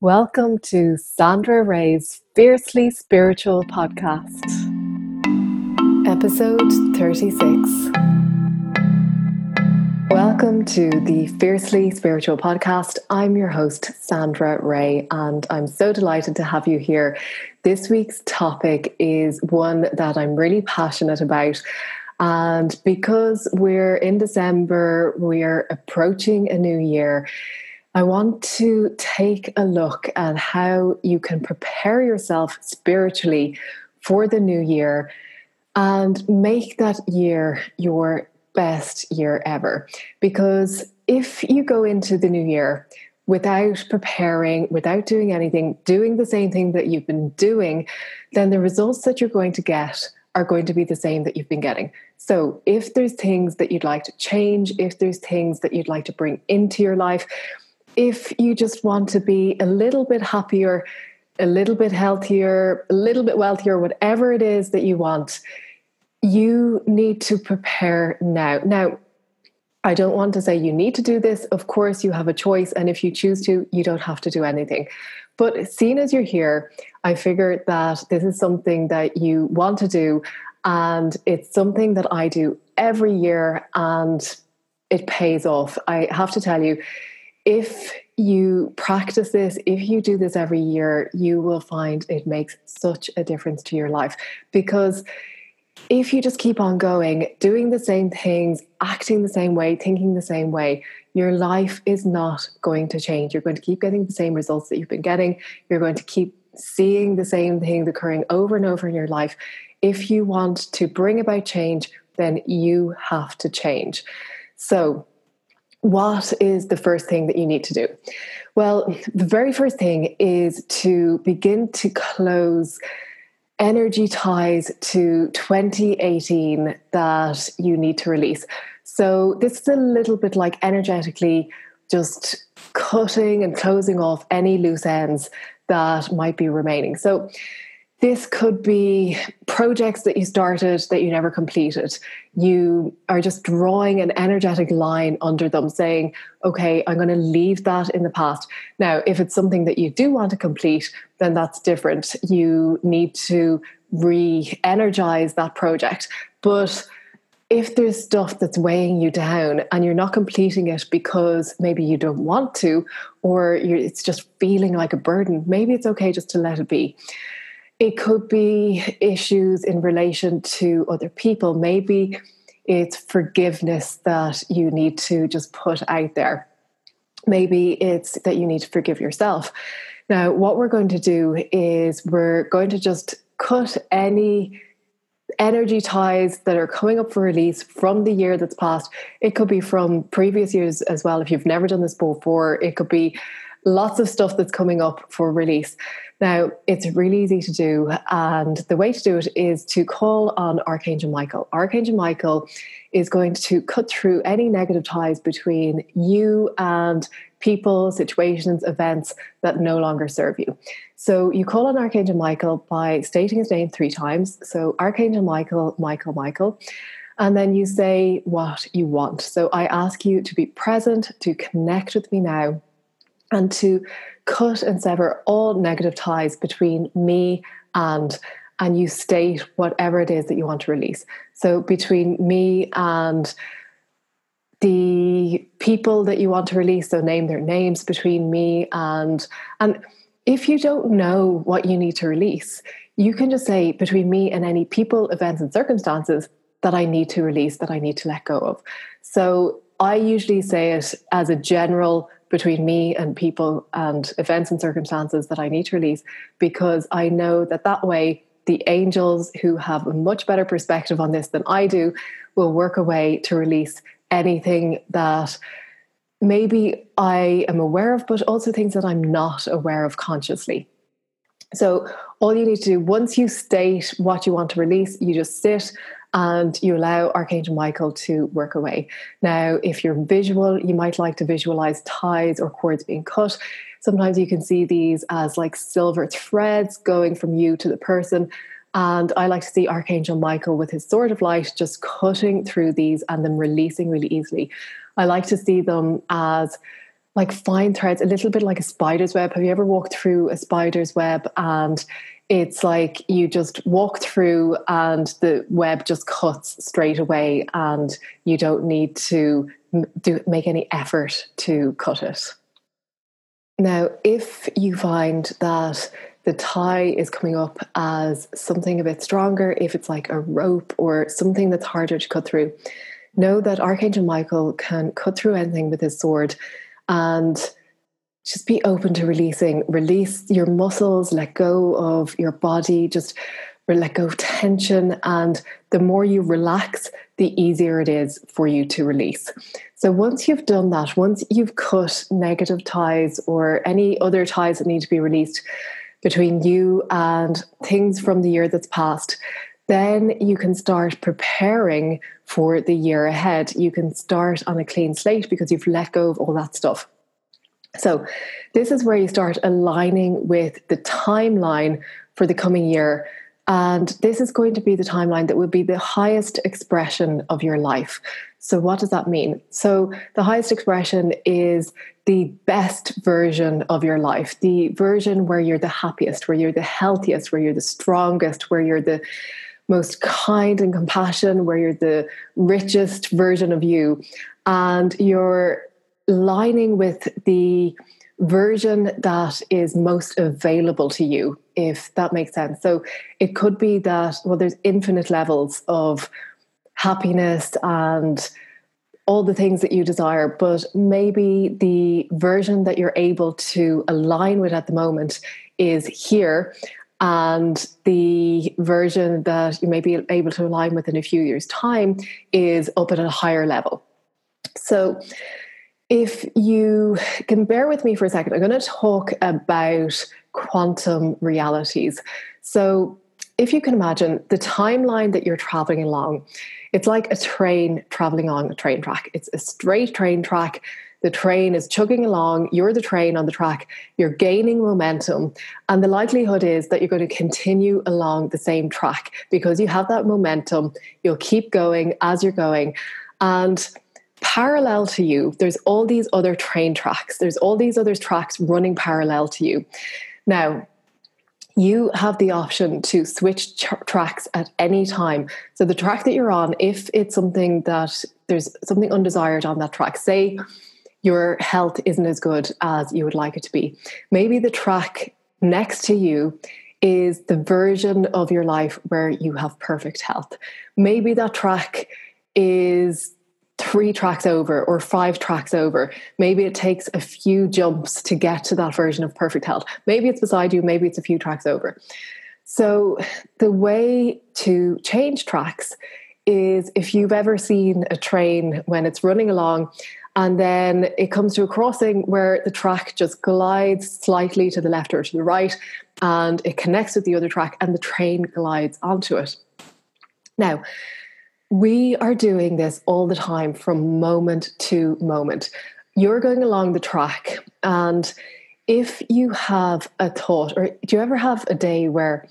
Welcome to Sandra Ray's Fiercely Spiritual Podcast, episode 36. Welcome to the Fiercely Spiritual Podcast. I'm your host, Sandra Ray, and I'm so delighted to have you here. This week's topic is one that I'm really passionate about. And because we're in December, we're approaching a new year I want to take a look at how you can prepare yourself spiritually for the new year and make that year your best year ever. Because if you go into the new year without preparing, without doing anything, doing the same thing that you've been doing, then the results that you're going to get are going to be the same that you've been getting. So, if there's things that you'd like to change, if there's things that you'd like to bring into your life, if you just want to be a little bit happier, a little bit healthier, a little bit wealthier, whatever it is that you want, you need to prepare now. Now, I don't want to say you need to do this. Of course, you have a choice. And if you choose to, you don't have to do anything. But seeing as you're here, I figured that this is something that you want to do. And it's something that I do every year and it pays off. I have to tell you, if you practice this, if you do this every year, you will find it makes such a difference to your life. Because if you just keep on going, doing the same things, acting the same way, thinking the same way, your life is not going to change. You're going to keep getting the same results that you've been getting. You're going to keep seeing the same things occurring over and over in your life. If you want to bring about change, then you have to change. So, what is the first thing that you need to do? Well, the very first thing is to begin to close energy ties to 2018 that you need to release. So, this is a little bit like energetically just cutting and closing off any loose ends that might be remaining. So, this could be projects that you started that you never completed. You are just drawing an energetic line under them, saying, okay, I'm going to leave that in the past. Now, if it's something that you do want to complete, then that's different. You need to re energize that project. But if there's stuff that's weighing you down and you're not completing it because maybe you don't want to, or it's just feeling like a burden, maybe it's okay just to let it be. It could be issues in relation to other people. Maybe it's forgiveness that you need to just put out there. Maybe it's that you need to forgive yourself. Now, what we're going to do is we're going to just cut any energy ties that are coming up for release from the year that's passed. It could be from previous years as well. If you've never done this before, it could be lots of stuff that's coming up for release. Now, it's really easy to do. And the way to do it is to call on Archangel Michael. Archangel Michael is going to cut through any negative ties between you and people, situations, events that no longer serve you. So you call on Archangel Michael by stating his name three times. So Archangel Michael, Michael, Michael. And then you say what you want. So I ask you to be present, to connect with me now and to cut and sever all negative ties between me and and you state whatever it is that you want to release. So between me and the people that you want to release so name their names between me and and if you don't know what you need to release you can just say between me and any people events and circumstances that i need to release that i need to let go of. So i usually say it as a general between me and people and events and circumstances that I need to release because I know that that way the angels who have a much better perspective on this than I do will work a way to release anything that maybe I am aware of, but also things that I'm not aware of consciously. So, all you need to do once you state what you want to release, you just sit and you allow Archangel Michael to work away. Now, if you're visual, you might like to visualize ties or cords being cut. Sometimes you can see these as like silver threads going from you to the person. And I like to see Archangel Michael with his sword of light just cutting through these and then releasing really easily. I like to see them as like fine threads, a little bit like a spider's web. Have you ever walked through a spider's web and it's like you just walk through and the web just cuts straight away and you don't need to do make any effort to cut it. Now, if you find that the tie is coming up as something a bit stronger, if it's like a rope or something that's harder to cut through, know that Archangel Michael can cut through anything with his sword and just be open to releasing. Release your muscles, let go of your body, just let go of tension. And the more you relax, the easier it is for you to release. So once you've done that, once you've cut negative ties or any other ties that need to be released between you and things from the year that's passed, then you can start preparing for the year ahead. You can start on a clean slate because you've let go of all that stuff. So, this is where you start aligning with the timeline for the coming year and this is going to be the timeline that will be the highest expression of your life. So, what does that mean? So, the highest expression is the best version of your life, the version where you're the happiest, where you're the healthiest, where you're the strongest, where you're the most kind and compassion, where you're the richest version of you. And you're lining with the version that is most available to you, if that makes sense. So it could be that, well, there's infinite levels of happiness and all the things that you desire, but maybe the version that you're able to align with at the moment is here. And the version that you may be able to align with in a few years' time is up at a higher level. So, if you can bear with me for a second, I'm going to talk about quantum realities. So, if you can imagine the timeline that you're traveling along, it's like a train traveling on a train track. It's a straight train track. The train is chugging along. You're the train on the track. You're gaining momentum. And the likelihood is that you're going to continue along the same track because you have that momentum. You'll keep going as you're going. And parallel to you, there's all these other train tracks, there's all these other tracks running parallel to you. Now, you have the option to switch tracks at any time. So, the track that you're on, if it's something that there's something undesired on that track, say your health isn't as good as you would like it to be, maybe the track next to you is the version of your life where you have perfect health. Maybe that track is three tracks over or five tracks over. Maybe it takes a few jumps to get to that version of perfect health. Maybe it's beside you, maybe it's a few tracks over. So, the way to change tracks is if you've ever seen a train when it's running along and then it comes to a crossing where the track just glides slightly to the left or to the right and it connects with the other track and the train glides onto it. Now, we are doing this all the time from moment to moment. You're going along the track, and if you have a thought, or do you ever have a day where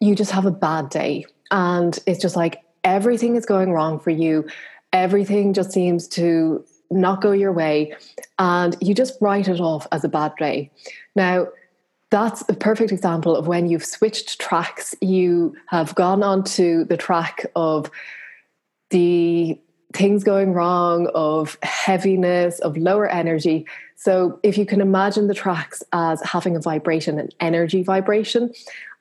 you just have a bad day and it's just like everything is going wrong for you? Everything just seems to not go your way, and you just write it off as a bad day. Now, that's a perfect example of when you've switched tracks. You have gone onto the track of the things going wrong, of heaviness, of lower energy. So, if you can imagine the tracks as having a vibration, an energy vibration,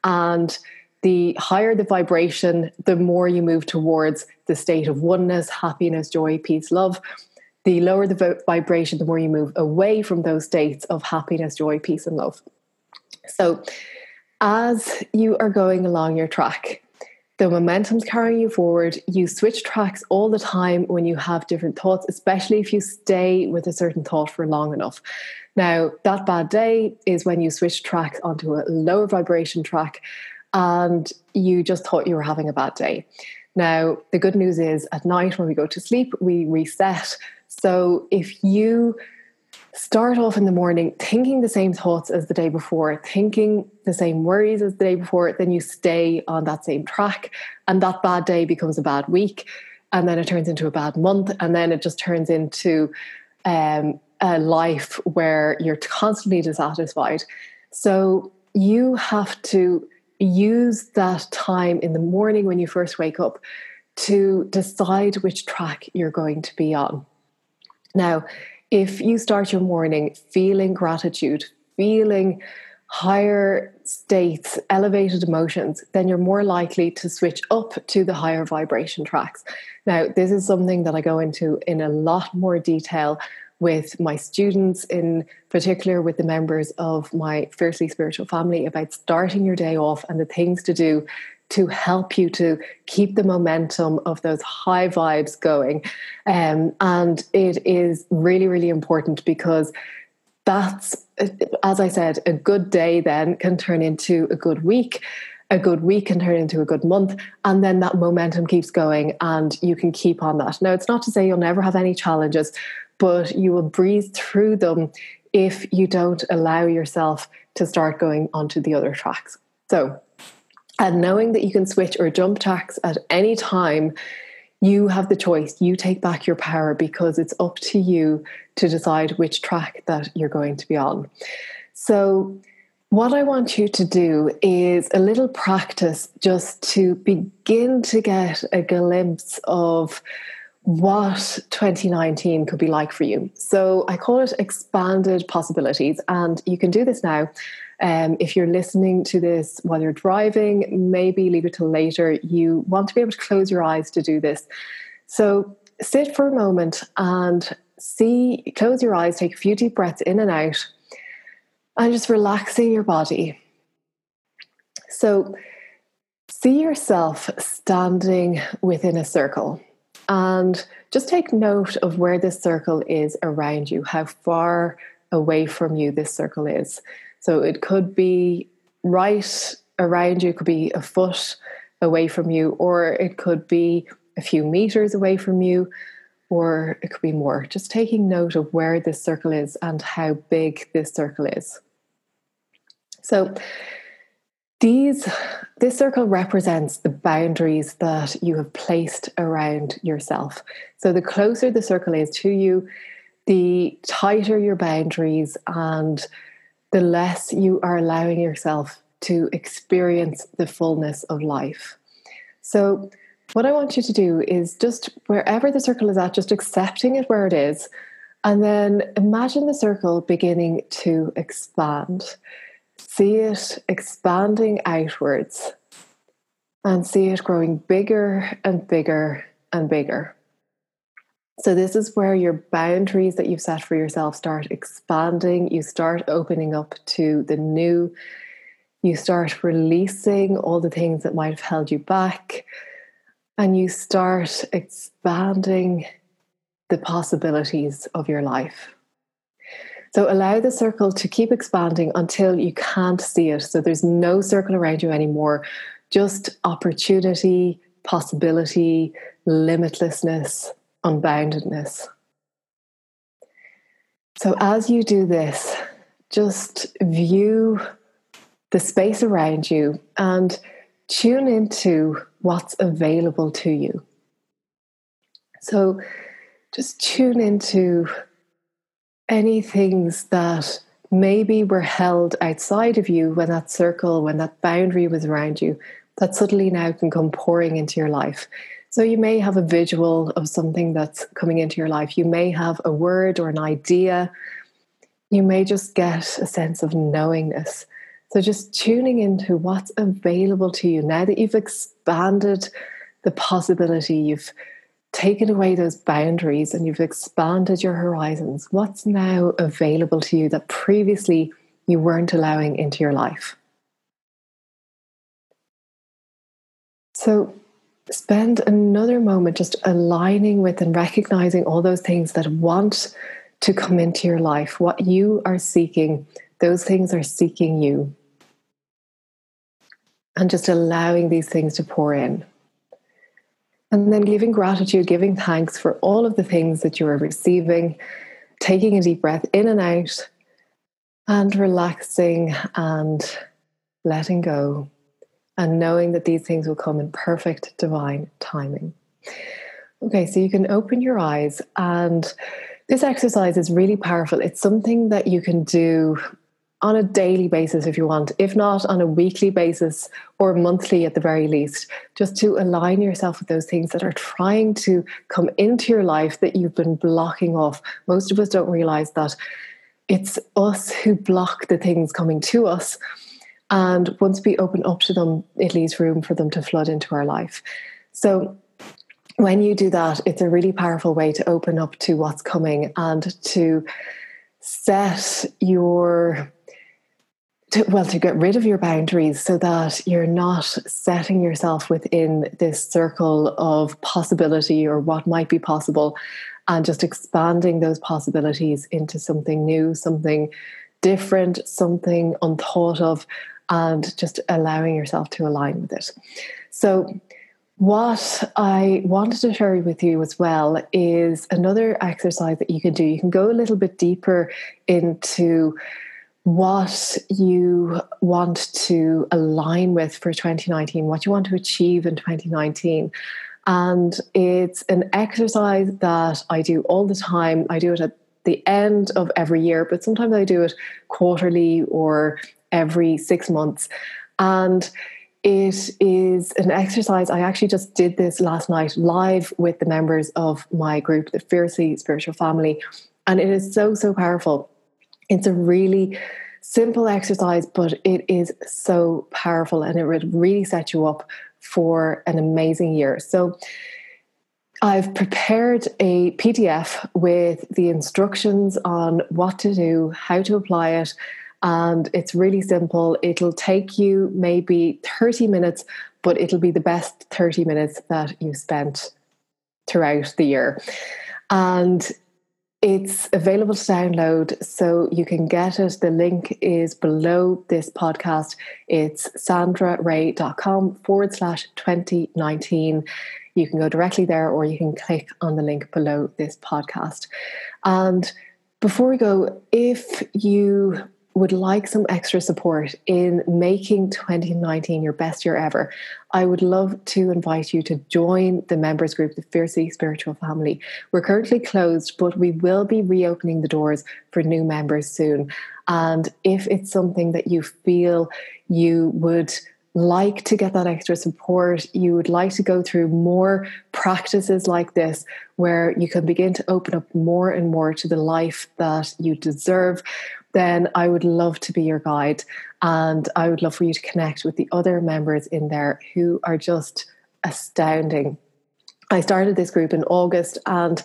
and the higher the vibration, the more you move towards the state of oneness, happiness, joy, peace, love. The lower the vibration, the more you move away from those states of happiness, joy, peace, and love. So, as you are going along your track, the momentum's carrying you forward. You switch tracks all the time when you have different thoughts, especially if you stay with a certain thought for long enough. Now, that bad day is when you switch tracks onto a lower vibration track and you just thought you were having a bad day. Now, the good news is at night when we go to sleep, we reset. So if you start off in the morning thinking the same thoughts as the day before, thinking the same worries as the day before, then you stay on that same track. And that bad day becomes a bad week. And then it turns into a bad month. And then it just turns into um, a life where you're constantly dissatisfied. So you have to use that time in the morning when you first wake up to decide which track you're going to be on. Now, if you start your morning feeling gratitude, feeling higher states, elevated emotions, then you're more likely to switch up to the higher vibration tracks. Now, this is something that I go into in a lot more detail with my students, in particular with the members of my fiercely spiritual family, about starting your day off and the things to do to help you to keep the momentum of those high vibes going. Um, and it is really, really important because that's, as I said, a good day then can turn into a good week. A good week can turn into a good month, and then that momentum keeps going, and you can keep on that. Now, it's not to say you'll never have any challenges, but you will breathe through them if you don't allow yourself to start going onto the other tracks. So, and knowing that you can switch or jump tracks at any time, you have the choice. You take back your power because it's up to you to decide which track that you're going to be on. So, what I want you to do is a little practice just to begin to get a glimpse of what 2019 could be like for you. So I call it expanded possibilities, and you can do this now. Um, if you're listening to this while you're driving, maybe leave it till later. You want to be able to close your eyes to do this. So sit for a moment and see, close your eyes, take a few deep breaths in and out, and just relaxing your body. So see yourself standing within a circle. And just take note of where this circle is around you, how far away from you this circle is. So it could be right around you, it could be a foot away from you, or it could be a few meters away from you, or it could be more. Just taking note of where this circle is and how big this circle is. So these this circle represents the boundaries that you have placed around yourself. So the closer the circle is to you, the tighter your boundaries and the less you are allowing yourself to experience the fullness of life. So what I want you to do is just wherever the circle is at, just accepting it where it is, and then imagine the circle beginning to expand see it expanding outwards and see it growing bigger and bigger and bigger. So, this is where your boundaries that you've set for yourself start expanding. You start opening up to the new. You start releasing all the things that might have held you back. And you start expanding the possibilities of your life. So allow the circle to keep expanding until you can't see it. So there's no circle around you anymore, just opportunity, possibility, limitlessness, unboundedness. So as you do this, just view the space around you and tune into what's available to you. So just tune into any things that maybe were held outside of you when that circle, when that boundary was around you, that suddenly now can come pouring into your life. So you may have a visual of something that's coming into your life. You may have a word or an idea. You may just get a sense of knowingness. So just tuning into what's available to you now that you've expanded the possibility, you've taken away those boundaries and you've expanded your horizons, what's now available to you that previously you weren't allowing into your life? So, spend another moment just aligning with and recognizing all those things that want to come into your life. What you are seeking, those things are seeking you. And just allowing these things to pour in. And then giving gratitude, giving thanks for all of the things that you are receiving, taking a deep breath in and out, and relaxing and letting go, and knowing that these things will come in perfect divine timing. Okay, so you can open your eyes, and This exercise is really powerful. It's something that you can do on a daily basis if you want, if not on a weekly basis or monthly at the very least, just to align yourself with those things that are trying to come into your life that you've been blocking off. Most of us don't realize that it's us who block the things coming to us. And once we open up to them, it leaves room for them to flood into our life. So, when you do that, it's a really powerful way to open up to what's coming and to set your to, well to get rid of your boundaries so that you're not setting yourself within this circle of possibility or what might be possible and just expanding those possibilities into something new something different something unthought of and just allowing yourself to align with it so what I wanted to share with you as well is another exercise that you can do. You can go a little bit deeper into what you want to align with for 2019, what you want to achieve in 2019. And it's an exercise that I do all the time. I do it at the end of every year, but sometimes I do it quarterly or every six months. And it is an exercise. I actually just did this last night live with the members of my group, the Fiercely Spiritual Family. And it is so, so powerful it's a really simple exercise, but it is so powerful and it would really set you up for an amazing year. So, I've prepared a PDF with the instructions on what to do, how to apply it, and it's really simple. It'll take you maybe 30 minutes, but it'll be the best 30 minutes that you spent throughout the year. And it's available to download, so you can get it. The link is below this podcast. It's sandraray.com forward slash 2019. You can go directly there or you can click on the link below this podcast. And before we go, if you would like some extra support in making 2019 your best year ever, I would love to invite you to join the members group, the Fiercely Spiritual Family. We're currently closed, but we will be reopening the doors for new members soon. And if it's something that you feel you would like to get that extra support, you would like to go through more practices like this where you can begin to open up more and more to the life that you deserve, then I would love to be your guide. And I would love for you to connect with the other members in there who are just astounding. I started this group in August and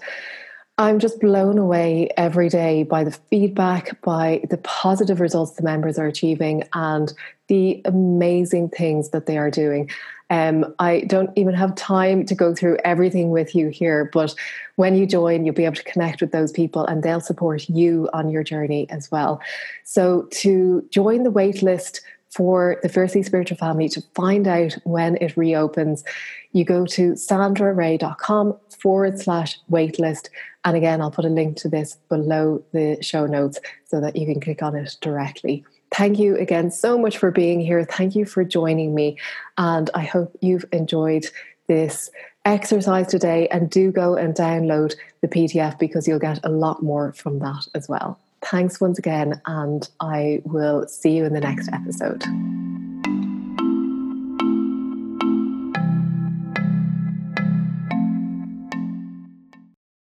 I'm just blown away every day by the feedback, by the positive results the members are achieving, and the amazing things that they are doing. Um, I don't even have time to go through everything with you here, but when you join, you'll be able to connect with those people and they'll support you on your journey as well. So, to join the waitlist for the Fiercely Spiritual Family to find out when it reopens, you go to sandraray.com forward slash waitlist. And again, I'll put a link to this below the show notes so that you can click on it directly. Thank you again so much for being here. Thank you for joining me. And I hope you've enjoyed this exercise today. And do go and download the PDF because you'll get a lot more from that as well. Thanks once again, and I will see you in the next episode.